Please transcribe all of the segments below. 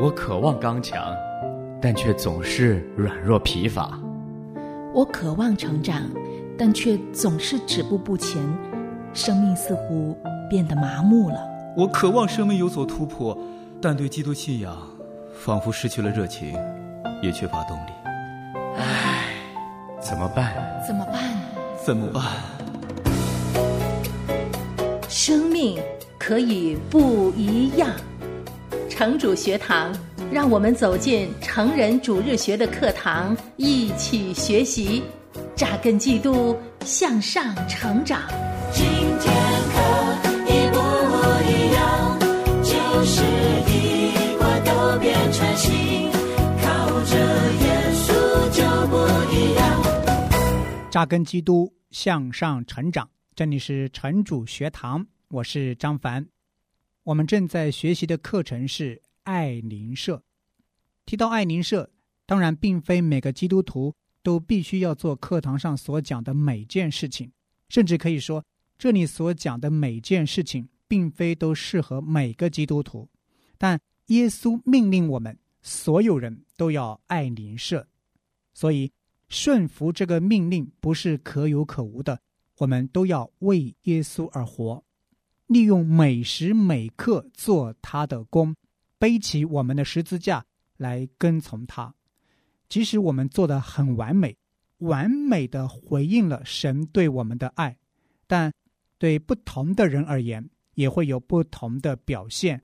我渴望刚强，但却总是软弱疲乏。我渴望成长，但却总是止步不前，生命似乎变得麻木了。我渴望生命有所突破，但对基督信仰仿佛失去了热情，也缺乏动力。唉，怎么办？怎么办？怎么办？生命可以不一样。城主学堂，让我们走进成人主日学的课堂，一起学习，扎根基督，向上成长。今天可一不一样，就是一块都变成新，靠着耶稣就不一样。扎根基督，向上成长。这里是城主学堂，我是张凡。我们正在学习的课程是爱邻社。提到爱邻社，当然并非每个基督徒都必须要做课堂上所讲的每件事情，甚至可以说，这里所讲的每件事情，并非都适合每个基督徒。但耶稣命令我们所有人都要爱邻社，所以顺服这个命令不是可有可无的，我们都要为耶稣而活。利用每时每刻做他的工，背起我们的十字架来跟从他。即使我们做的很完美，完美的回应了神对我们的爱，但对不同的人而言，也会有不同的表现。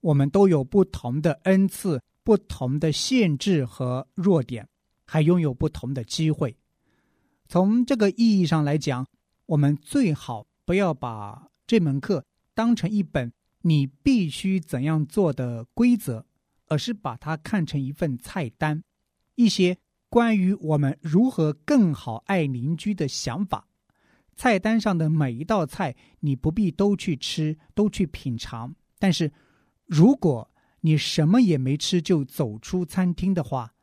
我们都有不同的恩赐、不同的限制和弱点，还拥有不同的机会。从这个意义上来讲，我们最好不要把。这门课当成一本你必须怎样做的规则，而是把它看成一份菜单，一些关于我们如何更好爱邻居的想法。菜单上的每一道菜，你不必都去吃，都去品尝。但是，如果你什么也没吃就走出餐厅的话，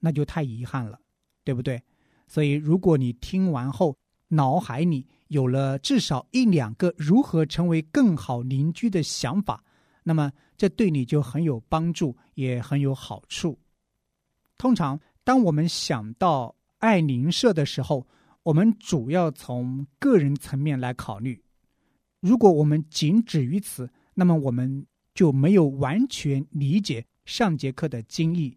那就太遗憾了，对不对？所以，如果你听完后脑海里，有了至少一两个如何成为更好邻居的想法，那么这对你就很有帮助，也很有好处。通常，当我们想到爱邻舍的时候，我们主要从个人层面来考虑。如果我们仅止于此，那么我们就没有完全理解上节课的经义。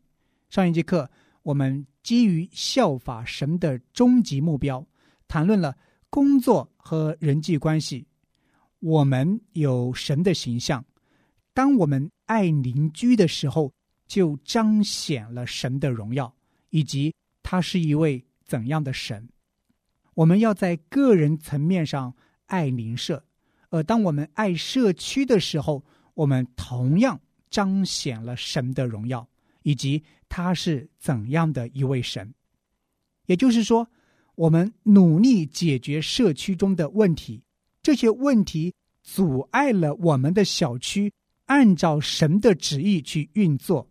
上一节课，我们基于效法神的终极目标，谈论了。工作和人际关系，我们有神的形象。当我们爱邻居的时候，就彰显了神的荣耀，以及他是一位怎样的神。我们要在个人层面上爱邻舍，而当我们爱社区的时候，我们同样彰显了神的荣耀，以及他是怎样的一位神。也就是说。我们努力解决社区中的问题，这些问题阻碍了我们的小区按照神的旨意去运作。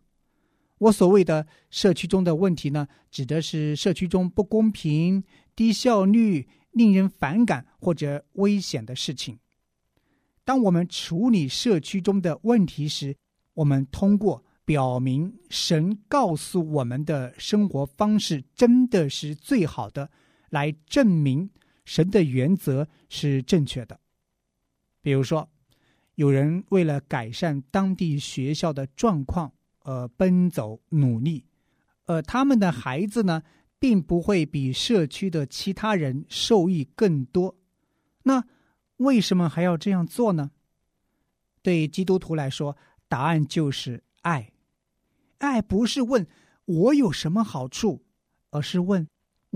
我所谓的社区中的问题呢，指的是社区中不公平、低效率、令人反感或者危险的事情。当我们处理社区中的问题时，我们通过表明神告诉我们的生活方式真的是最好的。来证明神的原则是正确的。比如说，有人为了改善当地学校的状况而奔走努力，而他们的孩子呢，并不会比社区的其他人受益更多。那为什么还要这样做呢？对基督徒来说，答案就是爱。爱不是问我有什么好处，而是问。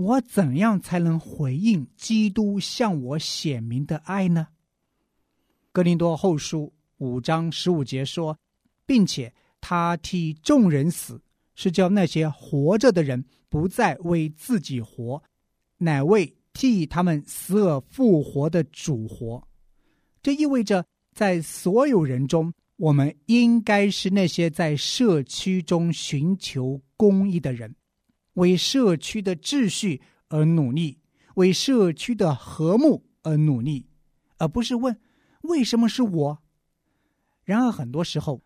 我怎样才能回应基督向我显明的爱呢？格林多后书五章十五节说，并且他替众人死，是叫那些活着的人不再为自己活，乃为替他们死而复活的主活。这意味着，在所有人中，我们应该是那些在社区中寻求公义的人。为社区的秩序而努力，为社区的和睦而努力，而不是问为什么是我。然而，很多时候，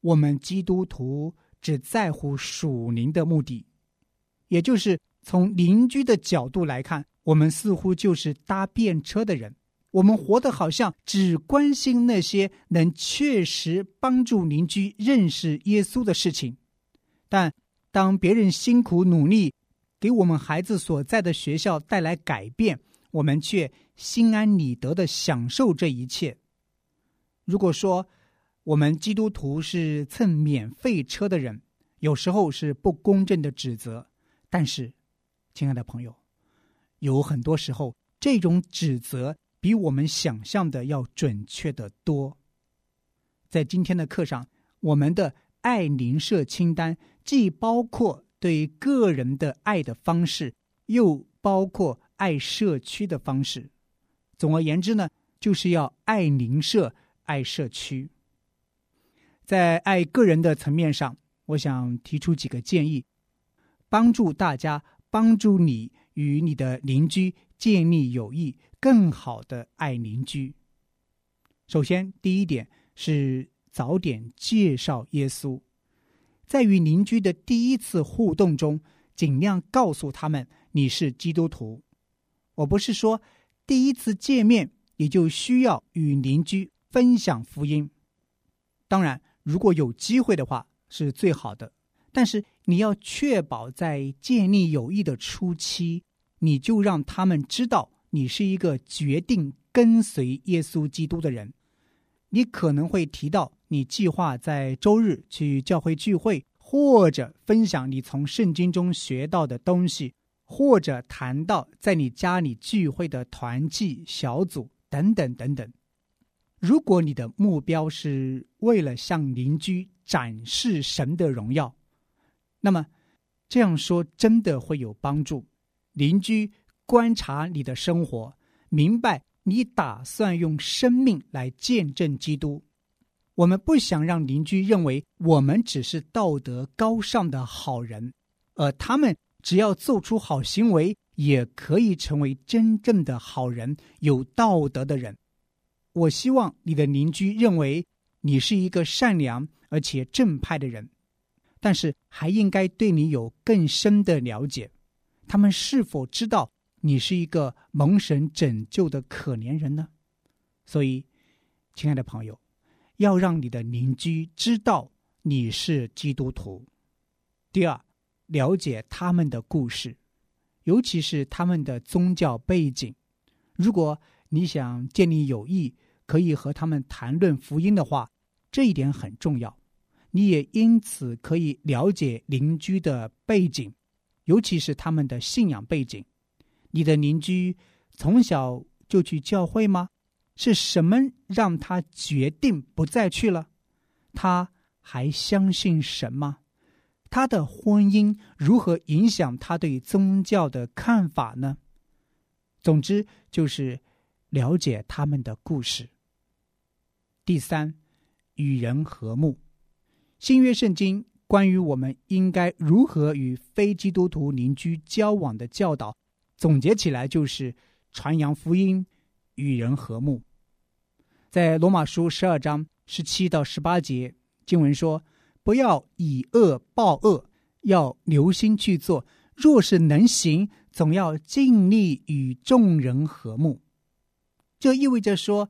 我们基督徒只在乎属灵的目的，也就是从邻居的角度来看，我们似乎就是搭便车的人。我们活得好像只关心那些能确实帮助邻居认识耶稣的事情，但当别人辛苦努力给我们孩子所在的学校带来改变，我们却心安理得的享受这一切。如果说我们基督徒是蹭免费车的人，有时候是不公正的指责，但是，亲爱的朋友，有很多时候这种指责。比我们想象的要准确的多。在今天的课上，我们的爱邻舍清单既包括对个人的爱的方式，又包括爱社区的方式。总而言之呢，就是要爱邻舍、爱社区。在爱个人的层面上，我想提出几个建议，帮助大家，帮助你与你的邻居建立友谊。更好的爱邻居。首先，第一点是早点介绍耶稣，在与邻居的第一次互动中，尽量告诉他们你是基督徒。我不是说第一次见面也就需要与邻居分享福音。当然，如果有机会的话是最好的。但是你要确保在建立友谊的初期，你就让他们知道。你是一个决定跟随耶稣基督的人，你可能会提到你计划在周日去教会聚会，或者分享你从圣经中学到的东西，或者谈到在你家里聚会的团契小组等等等等。如果你的目标是为了向邻居展示神的荣耀，那么这样说真的会有帮助。邻居。观察你的生活，明白你打算用生命来见证基督。我们不想让邻居认为我们只是道德高尚的好人，而他们只要做出好行为，也可以成为真正的好人、有道德的人。我希望你的邻居认为你是一个善良而且正派的人，但是还应该对你有更深的了解。他们是否知道？你是一个蒙神拯救的可怜人呢，所以，亲爱的朋友，要让你的邻居知道你是基督徒。第二，了解他们的故事，尤其是他们的宗教背景。如果你想建立友谊，可以和他们谈论福音的话，这一点很重要。你也因此可以了解邻居的背景，尤其是他们的信仰背景。你的邻居从小就去教会吗？是什么让他决定不再去了？他还相信神吗？他的婚姻如何影响他对宗教的看法呢？总之，就是了解他们的故事。第三，与人和睦。新约圣经关于我们应该如何与非基督徒邻居交往的教导。总结起来就是传扬福音，与人和睦。在罗马书十二章十七到十八节经文说：“不要以恶报恶，要留心去做。若是能行，总要尽力与众人和睦。”这意味着说，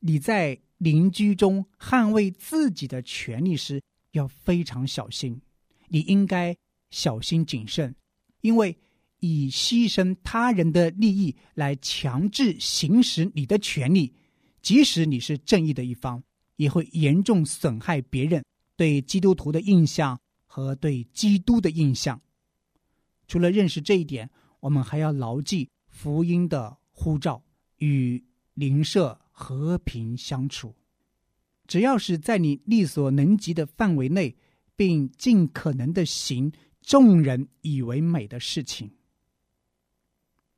你在邻居中捍卫自己的权利时要非常小心。你应该小心谨慎，因为。以牺牲他人的利益来强制行使你的权利，即使你是正义的一方，也会严重损害别人对基督徒的印象和对基督的印象。除了认识这一点，我们还要牢记福音的呼召，与邻舍和平相处。只要是在你力所能及的范围内，并尽可能的行众人以为美的事情。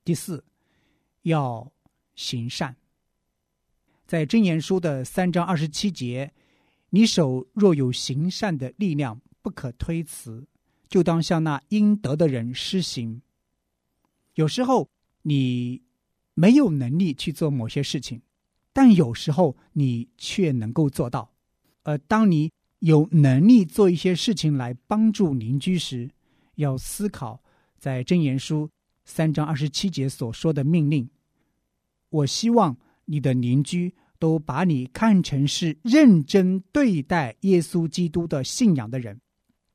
第四，要行善。在真言书的三章二十七节，你手若有行善的力量，不可推辞，就当向那应得的人施行。有时候你没有能力去做某些事情，但有时候你却能够做到。而当你有能力做一些事情来帮助邻居时，要思考在箴言书三章二十七节所说的命令。我希望你的邻居都把你看成是认真对待耶稣基督的信仰的人，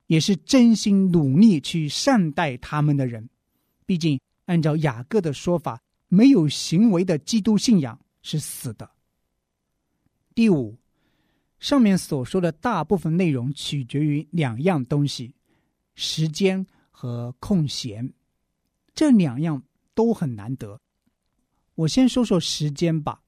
也是真心努力去善待他们的人。毕竟，按照雅各的说法，没有行为的基督信仰是死的。第五。上面所说的大部分内容取决于两样东西：时间和空闲。这两样都很难得。我先说说时间吧。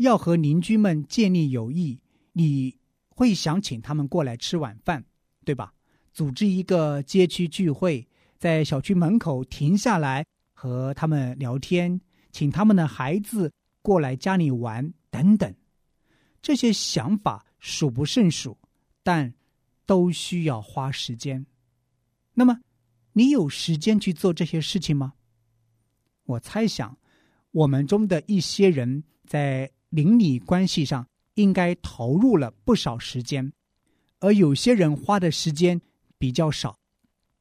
要和邻居们建立友谊，你会想请他们过来吃晚饭，对吧？组织一个街区聚会，在小区门口停下来和他们聊天，请他们的孩子过来家里玩，等等。这些想法。数不胜数，但都需要花时间。那么，你有时间去做这些事情吗？我猜想，我们中的一些人在邻里关系上应该投入了不少时间，而有些人花的时间比较少。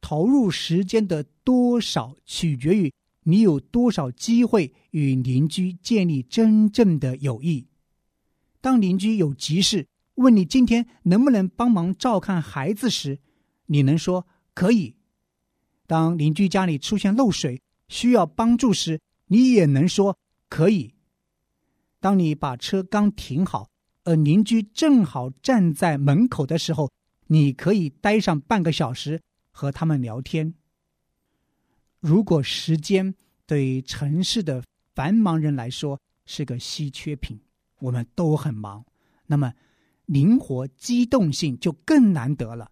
投入时间的多少，取决于你有多少机会与邻居建立真正的友谊。当邻居有急事，问你今天能不能帮忙照看孩子时，你能说可以；当邻居家里出现漏水需要帮助时，你也能说可以。当你把车刚停好，而邻居正好站在门口的时候，你可以待上半个小时和他们聊天。如果时间对城市的繁忙人来说是个稀缺品，我们都很忙，那么。灵活机动性就更难得了，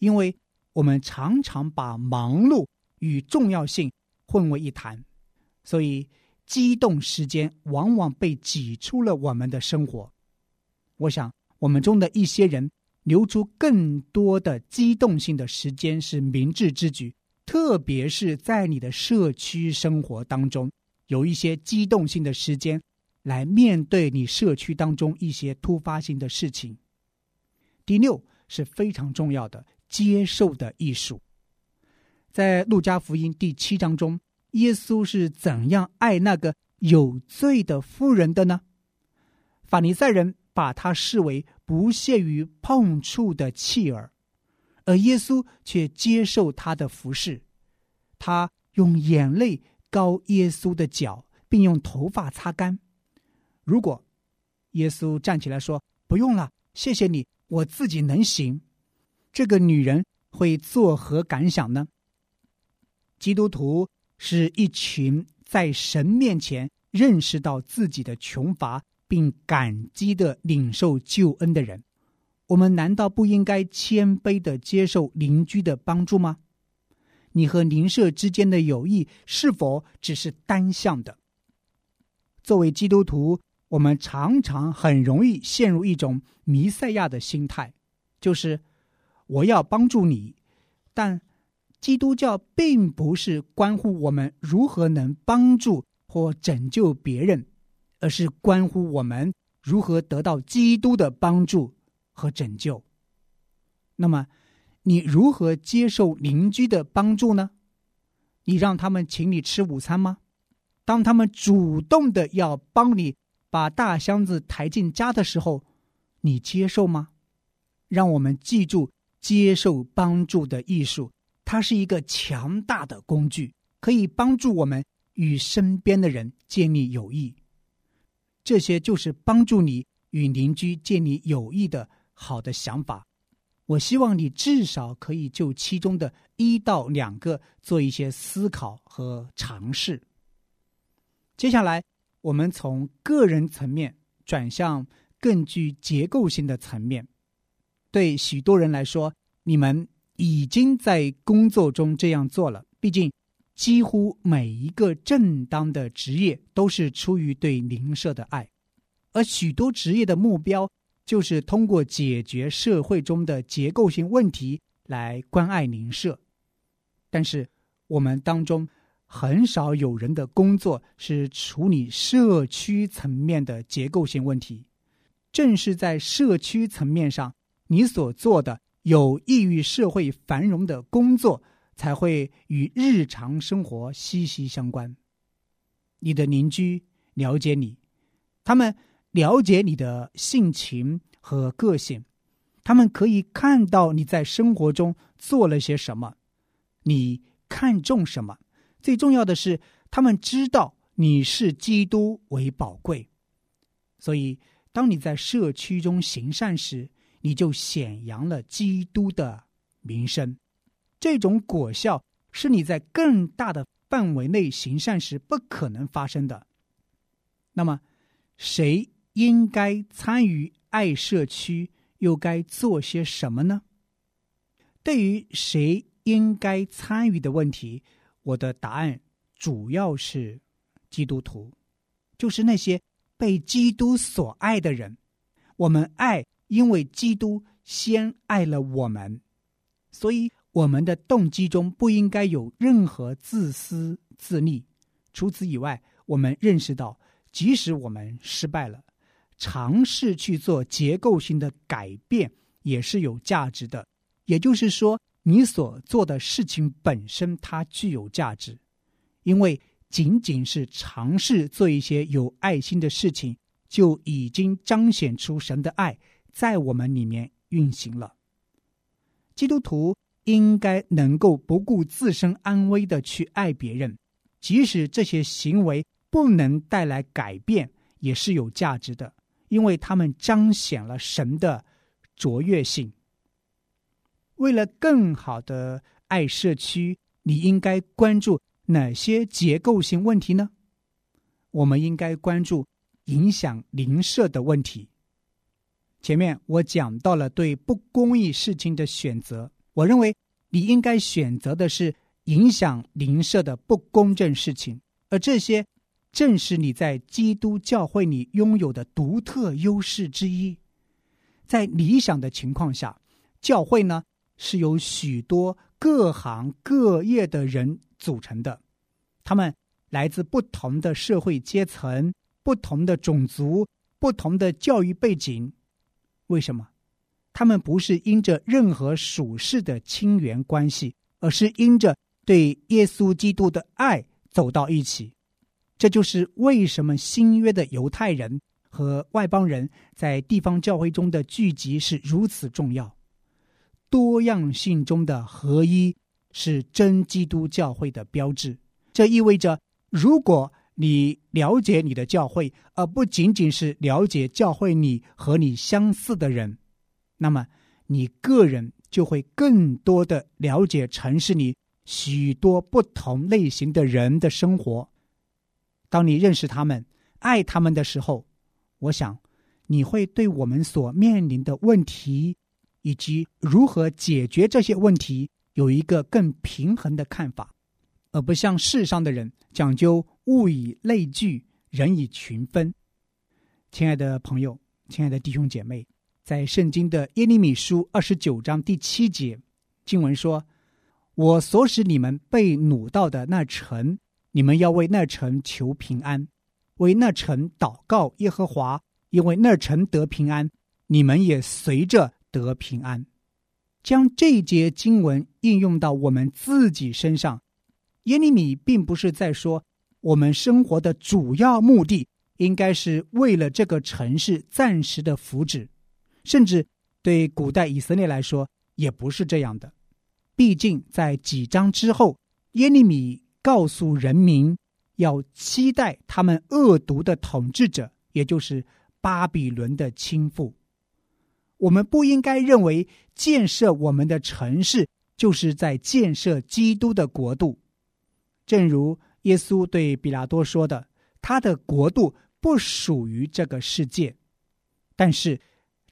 因为我们常常把忙碌与重要性混为一谈，所以机动时间往往被挤出了我们的生活。我想，我们中的一些人留出更多的机动性的时间是明智之举，特别是在你的社区生活当中，有一些机动性的时间。来面对你社区当中一些突发性的事情。第六是非常重要的接受的艺术。在路加福音第七章中，耶稣是怎样爱那个有罪的妇人的呢？法尼赛人把他视为不屑于碰触的弃儿，而耶稣却接受他的服侍。他用眼泪膏耶稣的脚，并用头发擦干。如果耶稣站起来说：“不用了，谢谢你，我自己能行。”这个女人会作何感想呢？基督徒是一群在神面前认识到自己的穷乏，并感激的领受救恩的人。我们难道不应该谦卑的接受邻居的帮助吗？你和邻舍之间的友谊是否只是单向的？作为基督徒。我们常常很容易陷入一种弥赛亚的心态，就是我要帮助你，但基督教并不是关乎我们如何能帮助或拯救别人，而是关乎我们如何得到基督的帮助和拯救。那么，你如何接受邻居的帮助呢？你让他们请你吃午餐吗？当他们主动的要帮你。把大箱子抬进家的时候，你接受吗？让我们记住接受帮助的艺术，它是一个强大的工具，可以帮助我们与身边的人建立友谊。这些就是帮助你与邻居建立友谊的好的想法。我希望你至少可以就其中的一到两个做一些思考和尝试。接下来。我们从个人层面转向更具结构性的层面。对许多人来说，你们已经在工作中这样做了。毕竟，几乎每一个正当的职业都是出于对邻舍的爱，而许多职业的目标就是通过解决社会中的结构性问题来关爱邻舍。但是，我们当中。很少有人的工作是处理社区层面的结构性问题。正是在社区层面上，你所做的有益于社会繁荣的工作，才会与日常生活息息相关。你的邻居了解你，他们了解你的性情和个性，他们可以看到你在生活中做了些什么，你看重什么。最重要的是，他们知道你是基督为宝贵，所以当你在社区中行善时，你就显扬了基督的名声。这种果效是你在更大的范围内行善时不可能发生的。那么，谁应该参与爱社区，又该做些什么呢？对于谁应该参与的问题。我的答案主要是基督徒，就是那些被基督所爱的人。我们爱，因为基督先爱了我们，所以我们的动机中不应该有任何自私自利。除此以外，我们认识到，即使我们失败了，尝试去做结构性的改变也是有价值的。也就是说。你所做的事情本身，它具有价值，因为仅仅是尝试做一些有爱心的事情，就已经彰显出神的爱在我们里面运行了。基督徒应该能够不顾自身安危的去爱别人，即使这些行为不能带来改变，也是有价值的，因为他们彰显了神的卓越性。为了更好的爱社区，你应该关注哪些结构性问题呢？我们应该关注影响邻舍的问题。前面我讲到了对不公义事情的选择，我认为你应该选择的是影响邻舍的不公正事情，而这些正是你在基督教会里拥有的独特优势之一。在理想的情况下，教会呢？是由许多各行各业的人组成的，他们来自不同的社会阶层、不同的种族、不同的教育背景。为什么？他们不是因着任何属世的亲缘关系，而是因着对耶稣基督的爱走到一起。这就是为什么新约的犹太人和外邦人在地方教会中的聚集是如此重要。多样性中的合一是真基督教会的标志。这意味着，如果你了解你的教会，而不仅仅是了解教会你和你相似的人，那么你个人就会更多的了解城市里许多不同类型的人的生活。当你认识他们、爱他们的时候，我想你会对我们所面临的问题。以及如何解决这些问题，有一个更平衡的看法，而不像世上的人讲究物以类聚，人以群分。亲爱的朋友，亲爱的弟兄姐妹，在圣经的耶利米书二十九章第七节经文说：“我所使你们被掳到的那城，你们要为那城求平安，为那城祷告耶和华，因为那城得平安，你们也随着。”得平安，将这节经文应用到我们自己身上。耶利米并不是在说我们生活的主要目的应该是为了这个城市暂时的福祉，甚至对古代以色列来说也不是这样的。毕竟在几章之后，耶利米告诉人民要期待他们恶毒的统治者，也就是巴比伦的倾覆。我们不应该认为建设我们的城市就是在建设基督的国度。正如耶稣对比拉多说的：“他的国度不属于这个世界。”但是，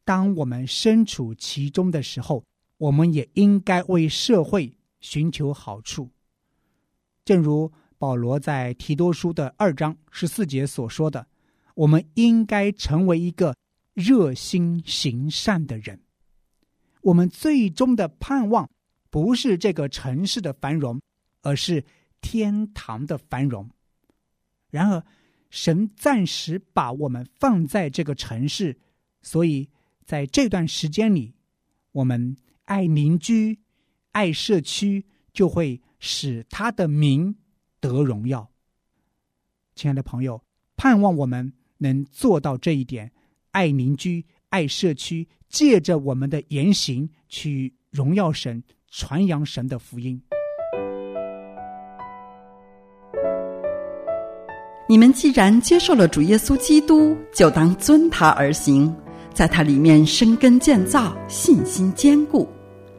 当我们身处其中的时候，我们也应该为社会寻求好处。正如保罗在提多书的二章十四节所说的：“我们应该成为一个。”热心行善的人，我们最终的盼望不是这个城市的繁荣，而是天堂的繁荣。然而，神暂时把我们放在这个城市，所以在这段时间里，我们爱邻居、爱社区，就会使他的名得荣耀。亲爱的朋友，盼望我们能做到这一点，爱邻居、爱社区，借着我们的言行去荣耀神、传扬神的福音。你们既然接受了主耶稣基督，就当遵他而行，在他里面生根建造，信心坚固。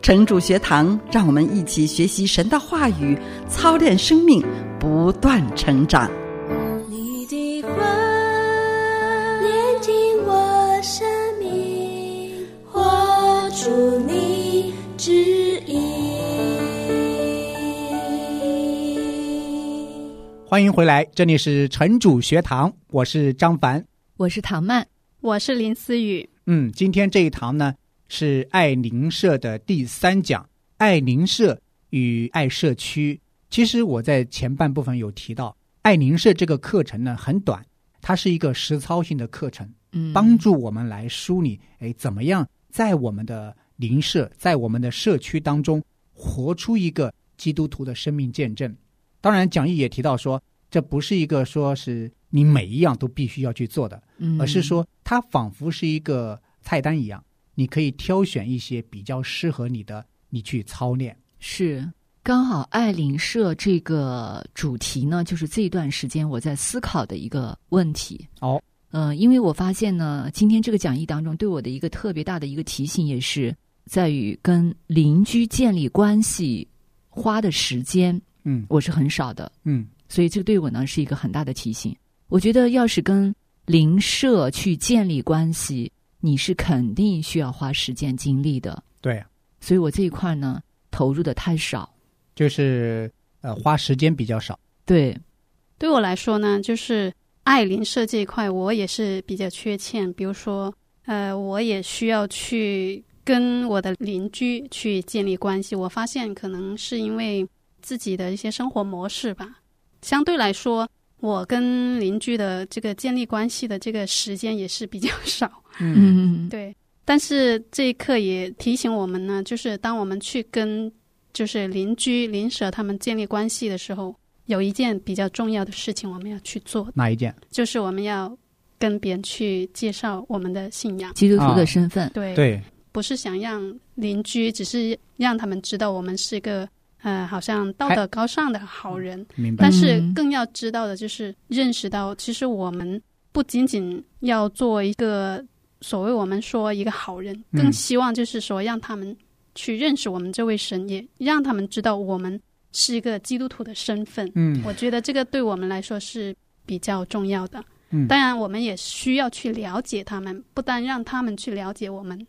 城主学堂，让我们一起学习神的话语，操练生命，不断成长。欢迎回来，这里是城主学堂，我是张凡。我是唐曼，我是林思雨。嗯，今天这一堂呢是爱邻社的第三讲，爱邻社与爱社区。其实我在前半部分有提到，爱邻社这个课程呢很短，它是一个实操性的课程，嗯，帮助我们来梳理，哎，怎么样在我们的邻社，在我们的社区当中活出一个基督徒的生命见证。当然，讲义也提到说，这不是一个说是你每一样都必须要去做的，嗯而是说它仿佛是一个菜单一样，你可以挑选一些比较适合你的，你去操练。是刚好爱邻社这个主题呢，就是这一段时间我在思考的一个问题。哦，呃，因为我发现呢，今天这个讲义当中对我的一个特别大的一个提醒，也是在于跟邻居建立关系花的时间，嗯我是很少的。嗯所以这个对我呢是一个很大的提醒。我觉得要是跟邻舍去建立关系，你是肯定需要花时间精力的。对，所以我这一块呢投入的太少。就是呃花时间比较少。对，对我来说呢，就是爱邻社这一块，我也是比较缺欠。比如说，呃，我也需要去跟我的邻居去建立关系。我发现可能是因为自己的一些生活模式吧，相对来说，我跟邻居的这个建立关系的这个时间也是比较少。嗯，对，但是这一刻也提醒我们呢，就是当我们去跟就是邻居、邻舍他们建立关系的时候，有一件比较重要的事情我们要去做，哪一件？就是我们要跟别人去介绍我们的信仰。基督徒啊的身份。对，对，不是想让邻居，只是让他们知道我们是一个呃，好像道德高尚的好人。明白但。是嗯更要知道的就是认识到，其实我们不仅仅要做一个所谓我们说一个好人，嗯更希望就是说让他们去认识我们这位神，也让他们知道我们是一个基督徒的身份。嗯我觉得这个对我们来说是比较重要的。嗯当然，我们也需要去了解他们，不单让他们去了解我们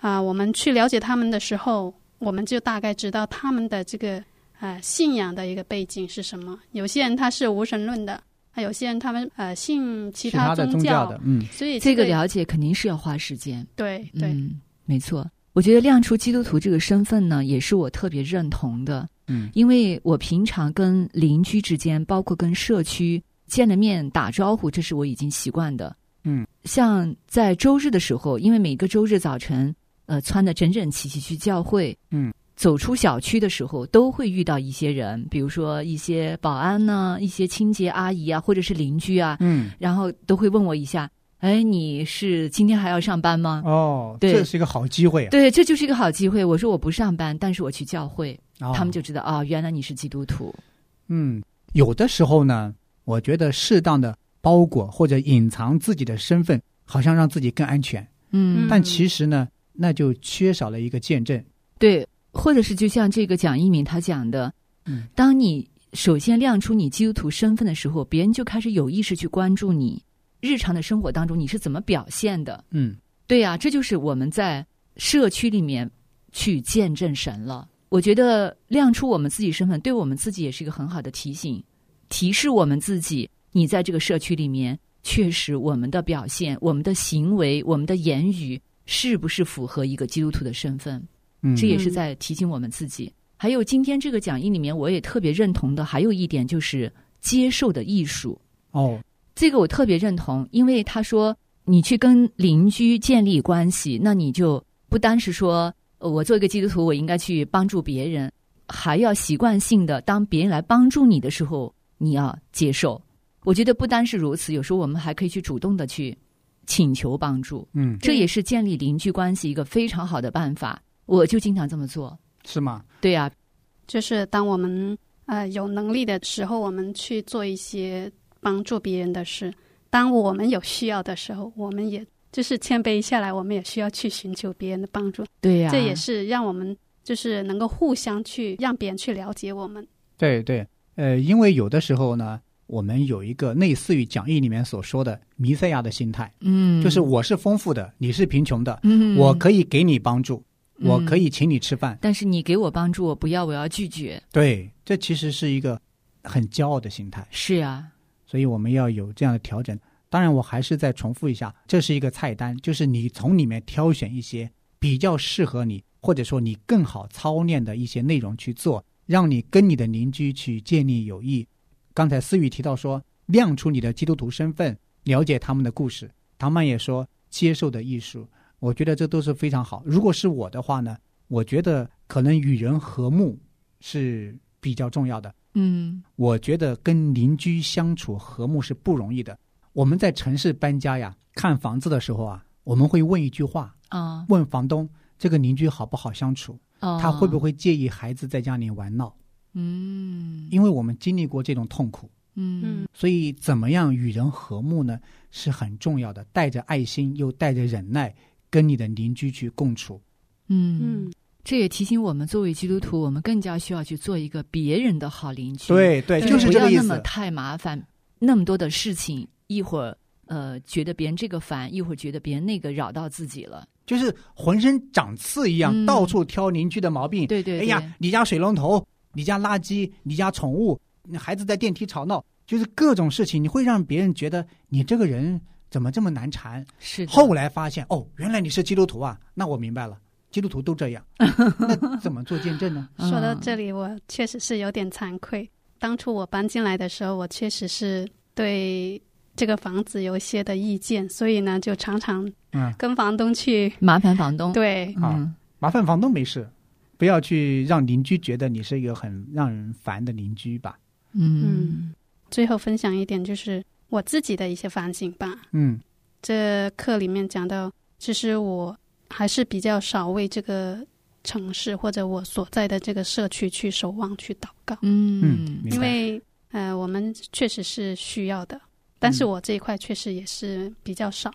啊、我们去了解他们的时候，我们就大概知道他们的这个呃信仰的一个背景是什么。有些人他是无神论的，还，有些人他们呃信其其他宗教，的，嗯所以这个个了解肯定是要花时间。对对、嗯，没错。我觉得亮出基督徒这个身份呢，也是我特别认同的。嗯因为我平常跟邻居之间，包括跟社区见了面打招呼，这是我已经习惯的。嗯，像在周日的时候，因为每个周日早晨，呃，穿的整整齐齐去教会，嗯，走出小区的时候，都会遇到一些人，比如说一些保安呢、一些清洁阿姨啊，或者是邻居啊，嗯然后都会问我一下，哎，你是今天还要上班吗？哦，对这是一个好机会啊。对，这就是一个好机会。我说我不上班，但是我去教会，哦他们就知道啊、原来你是基督徒。嗯，有的时候呢，我觉得适当的包裹或者隐藏自己的身份，好像让自己更安全。嗯但其实呢，那就缺少了一个见证。对，或者是就像这个蒋一鸣他讲的，嗯，当你首先亮出你基督徒身份的时候，别人就开始有意识去关注你日常的生活当中你是怎么表现的。嗯对呀、这就是我们在社区里面去见证神了。我觉得亮出我们自己身份，对我们自己也是一个很好的提醒，提示我们自己，你在这个社区里面，确实我们的表现、我们的行为、我们的言语，是不是符合一个基督徒的身份？嗯，这也是在提醒我们自己。还有今天这个讲义里面，我也特别认同的，还有一点就是接受的艺术。哦，这个我特别认同，因为他说你去跟邻居建立关系，那你就不单是说呃我做一个基督徒，我应该去帮助别人，还要习惯性的当别人来帮助你的时候，你要接受。我觉得不单是如此，有时候我们还可以去主动的去请求帮助，嗯，这也是建立邻居关系一个非常好的办法。我就经常这么做。是吗？对呀、就是当我们呃有能力的时候，我们去做一些帮助别人的事；当我们有需要的时候，我们也就是谦卑下来，我们也需要去寻求别人的帮助。对呀、这也是让我们就是能够互相去让别人去了解我们。对对，呃，因为有的时候呢，我们有一个类似于讲义里面所说的弥赛亚的心态，嗯，就是我是丰富的，你是贫穷的，嗯，我可以给你帮助，嗯我可以请你吃饭。但是你给我帮助，我不要，我要拒绝。对，这其实是一个很骄傲的心态，是啊、所以我们要有这样的调整。当然，我还是再重复一下，这是一个菜单，就是你从里面挑选一些比较适合你，或者说你更好操练的一些内容去做，让你跟你的邻居去建立友谊。刚才思雨提到说，亮出你的基督徒身份，了解他们的故事。唐曼也说，接受的艺术，我觉得这都是非常好。如果是我的话呢，我觉得可能与人和睦是比较重要的。嗯我觉得跟邻居相处和睦是不容易的。我们在城市搬家呀，看房子的时候啊，我们会问一句话，啊问房东这个邻居好不好相处，哦，他会不会介意孩子在家里玩闹？嗯因为我们经历过这种痛苦，嗯所以怎么样与人和睦呢，是很重要的。带着爱心又带着忍耐，跟你的邻居去共处。嗯嗯，这也提醒我们，作为基督徒，我们更加需要去做一个别人的好邻居。对对，就是不要这个意思。那么太麻烦，那么多的事情，一会儿呃觉得别人这个烦，一会儿觉得别人那个扰到自己了。就是浑身长刺一样，嗯到处挑邻居的毛病。对对对，哎呀，你家水龙头，你家垃圾，你家宠物，你孩子在电梯吵闹，就是各种事情，你会让别人觉得你这个人怎么这么难缠。是后来发现，哦，原来你是基督徒啊，那我明白了，基督徒都这样，那怎么做见证呢？说到嗯这里，我确实是有点惭愧。当初我搬进来的时候，我确实是对这个房子有一些的意见，所以呢，就常常嗯，跟房东去麻烦房东。对好嗯麻烦房东没事，不要去让邻居觉得你是一个很让人烦的邻居吧。嗯最后分享一点，就是我自己的一些反省吧。嗯这课里面讲到，其实我还是比较少为这个城市或者我所在的这个社区去守望、去祷告，嗯嗯因为呃，我们确实是需要的，但是我这一块确实也是比较少。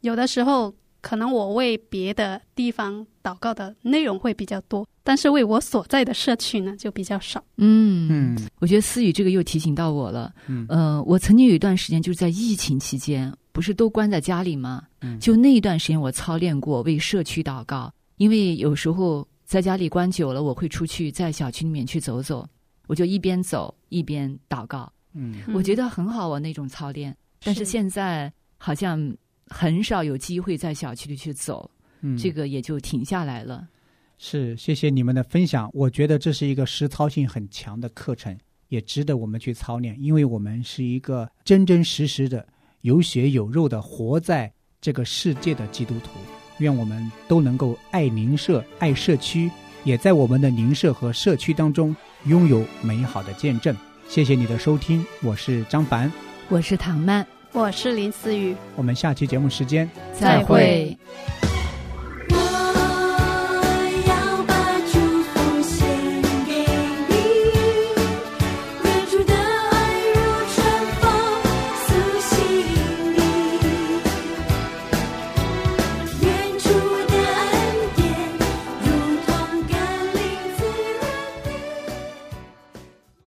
有的时候，可能我为别的地方祷告的内容会比较多，但是为我所在的社区呢就比较少。嗯嗯我觉得思雨这个又提醒到我了。嗯呃，我曾经有一段时间就是在疫情期间，不是都关在家里吗？嗯就那一段时间，我操练过为社区祷告，因为有时候在家里关久了，我会出去在小区里面去走走，我就一边走一边祷告，嗯我觉得很好啊那种操练。但是现在好像很少有机会在小区里去走，嗯，这个也就停下来了。是，谢谢你们的分享。我觉得这是一个实操性很强的课程，也值得我们去操练，因为我们是一个真真实实的有血有肉的活在这个世界的基督徒。愿我们都能够爱邻舍、爱社区，也在我们的邻舍和社区当中拥有美好的见证。谢谢你的收听，我是张凡，我是唐曼，我是林思雨。我们下期节目时间再会